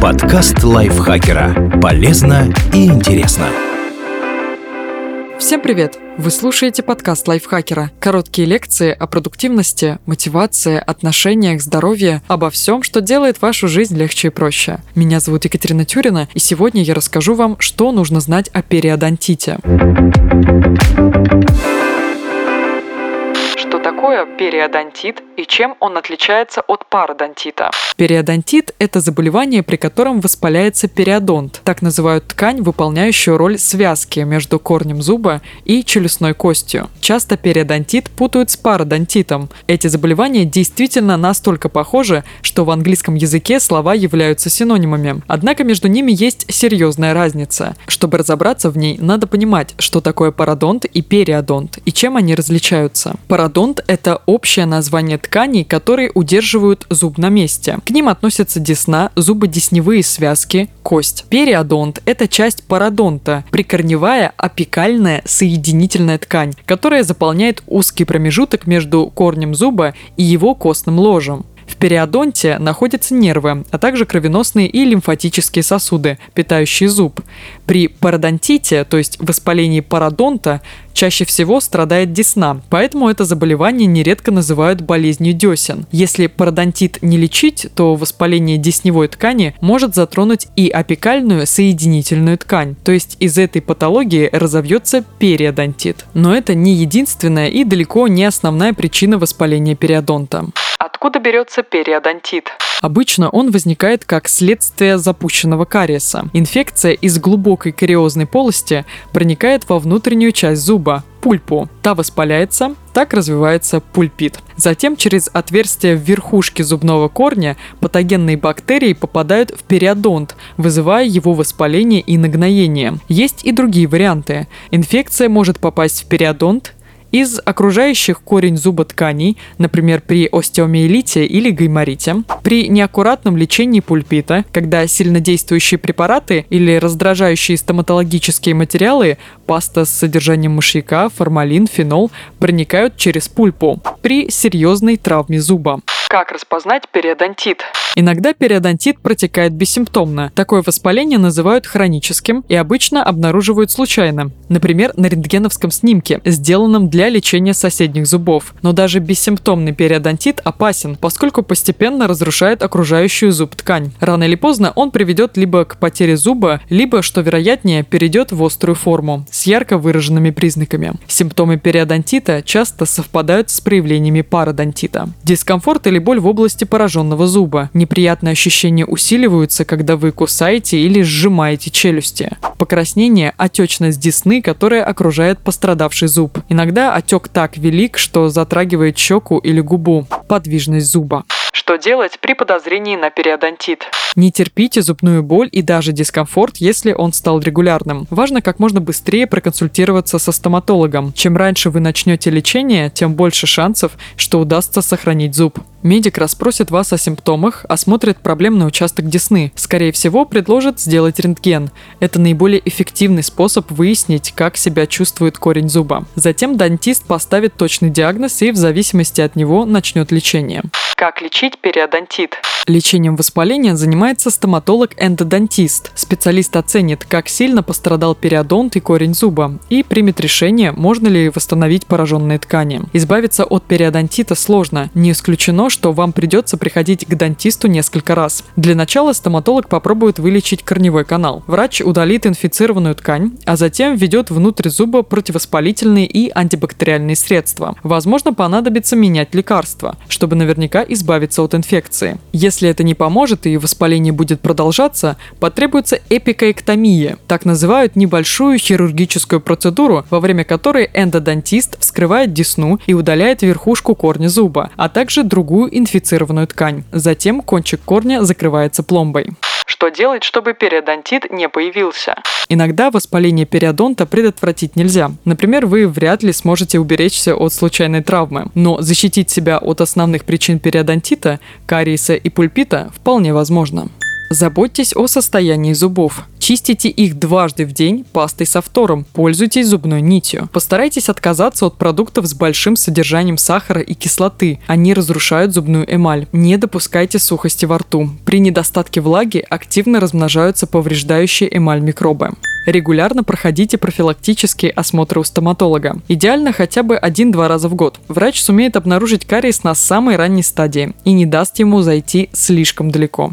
Подкаст лайфхакера. Полезно и интересно. Всем привет! Вы слушаете подкаст лайфхакера. Короткие лекции о продуктивности, мотивации, отношениях, здоровье, обо всем, что делает вашу жизнь легче и проще. Меня зовут Екатерина Тюрина, и сегодня я расскажу вам, что нужно знать о периодонтите. Что такое периодонтит и чем он отличается от пародонтита. Периодонтит – это заболевание, при котором воспаляется периодонт. Так называют ткань, выполняющую роль связки между корнем зуба и челюстной костью. Часто периодонтит путают с пародонтитом. Эти заболевания действительно настолько похожи, что в английском языке слова являются синонимами. Однако между ними есть серьезная разница. Чтобы разобраться в ней, надо понимать, что такое пародонт и периодонт, и чем они различаются. Пародонт – это общее название тканей, которые удерживают зуб на месте. К ним относятся десна, зубодесневые связки, кость. Периодонт – это часть пародонта, прикорневая апикальная соединительная ткань, которая заполняет узкий промежуток между корнем зуба и его костным ложем. В периодонте находятся нервы, а также кровеносные и лимфатические сосуды, питающие зуб. При пародонтите, то есть воспалении пародонта, чаще всего страдает десна, поэтому это заболевание нередко называют болезнью десен. Если пародонтит не лечить, то воспаление десневой ткани может затронуть и апикальную соединительную ткань, то есть из этой патологии разовьется периодонтит. Но это не единственная и далеко не основная причина воспаления периодонта. Откуда берется периодонтит? Обычно он возникает как следствие запущенного кариеса. Инфекция из глубокой кариозной полости проникает во внутреннюю часть зуба, пульпу. Та воспаляется, так развивается пульпит. Затем через отверстие в верхушке зубного корня патогенные бактерии попадают в периодонт, вызывая его воспаление и нагноение. Есть и другие варианты. Инфекция может попасть в периодонт, из окружающих корень зуба тканей, например, при остеомиелите или гайморите, при неаккуратном лечении пульпита, когда сильнодействующие препараты или раздражающие стоматологические материалы, паста с содержанием мышьяка, формалин, фенол, проникают через пульпу, при серьезной травме зуба. Как распознать периодонтит? Иногда периодонтит протекает бессимптомно. Такое воспаление называют хроническим и обычно обнаруживают случайно. Например, на рентгеновском снимке, сделанном для лечения соседних зубов. Но даже бессимптомный периодонтит опасен, поскольку постепенно разрушает окружающую зуб ткань. Рано или поздно он приведет либо к потере зуба, либо, что вероятнее, перейдет в острую форму с ярко выраженными признаками. Симптомы периодонтита часто совпадают с проявлениями пародонтита. Дискомфорт или боль в области пораженного зуба. Неприятные ощущения усиливаются, когда вы кусаете или сжимаете челюсти. Покраснение – отечность десны, которая окружает пострадавший зуб. Иногда отек так велик, что затрагивает щеку или губу. Подвижность зуба. Что делать при подозрении на периодонтит? Не терпите зубную боль и даже дискомфорт, если он стал регулярным. Важно как можно быстрее проконсультироваться со стоматологом. Чем раньше вы начнете лечение, тем больше шансов, что удастся сохранить зуб. Медик расспросит вас о симптомах, осмотрит проблемный участок десны. Скорее всего, предложит сделать рентген. Это наиболее эффективный способ выяснить, как себя чувствует корень зуба. Затем дантист поставит точный диагноз и в зависимости от него начнет лечение. Как лечить периодонтит? Лечением воспаления занимается стоматолог-эндодонтист. Специалист оценит, как сильно пострадал периодонт и корень зуба, и примет решение, можно ли восстановить пораженные ткани. Избавиться от периодонтита сложно. Не исключено, что вам придется приходить к дантисту несколько раз. Для начала стоматолог попробует вылечить корневой канал. Врач удалит инфицированную ткань, а затем введет внутрь зуба противовоспалительные и антибактериальные средства. Возможно, понадобится менять лекарства, чтобы наверняка избавиться от инфекции. Если это не поможет и воспаление будет продолжаться, потребуется эпикоэктомия. Так называют небольшую хирургическую процедуру, во время которой эндодонтист вскрывает десну и удаляет верхушку корня зуба, а также другую инфицированную ткань. Затем кончик корня закрывается пломбой. Что делать, чтобы периодонтит не появился? Иногда воспаление периодонта предотвратить нельзя. Например, вы вряд ли сможете уберечься от случайной травмы, но защитить себя от основных причин периодонтита, кариеса и пульпита вполне возможно. Заботьтесь о состоянии зубов. Чистите их дважды в день пастой со фтором. Пользуйтесь зубной нитью. Постарайтесь отказаться от продуктов с большим содержанием сахара и кислоты. Они разрушают зубную эмаль. Не допускайте сухости во рту. При недостатке влаги активно размножаются повреждающие эмаль микробы. Регулярно проходите профилактические осмотры у стоматолога. Идеально хотя бы один-два раза в год. Врач сумеет обнаружить кариес на самой ранней стадии и не даст ему зайти слишком далеко.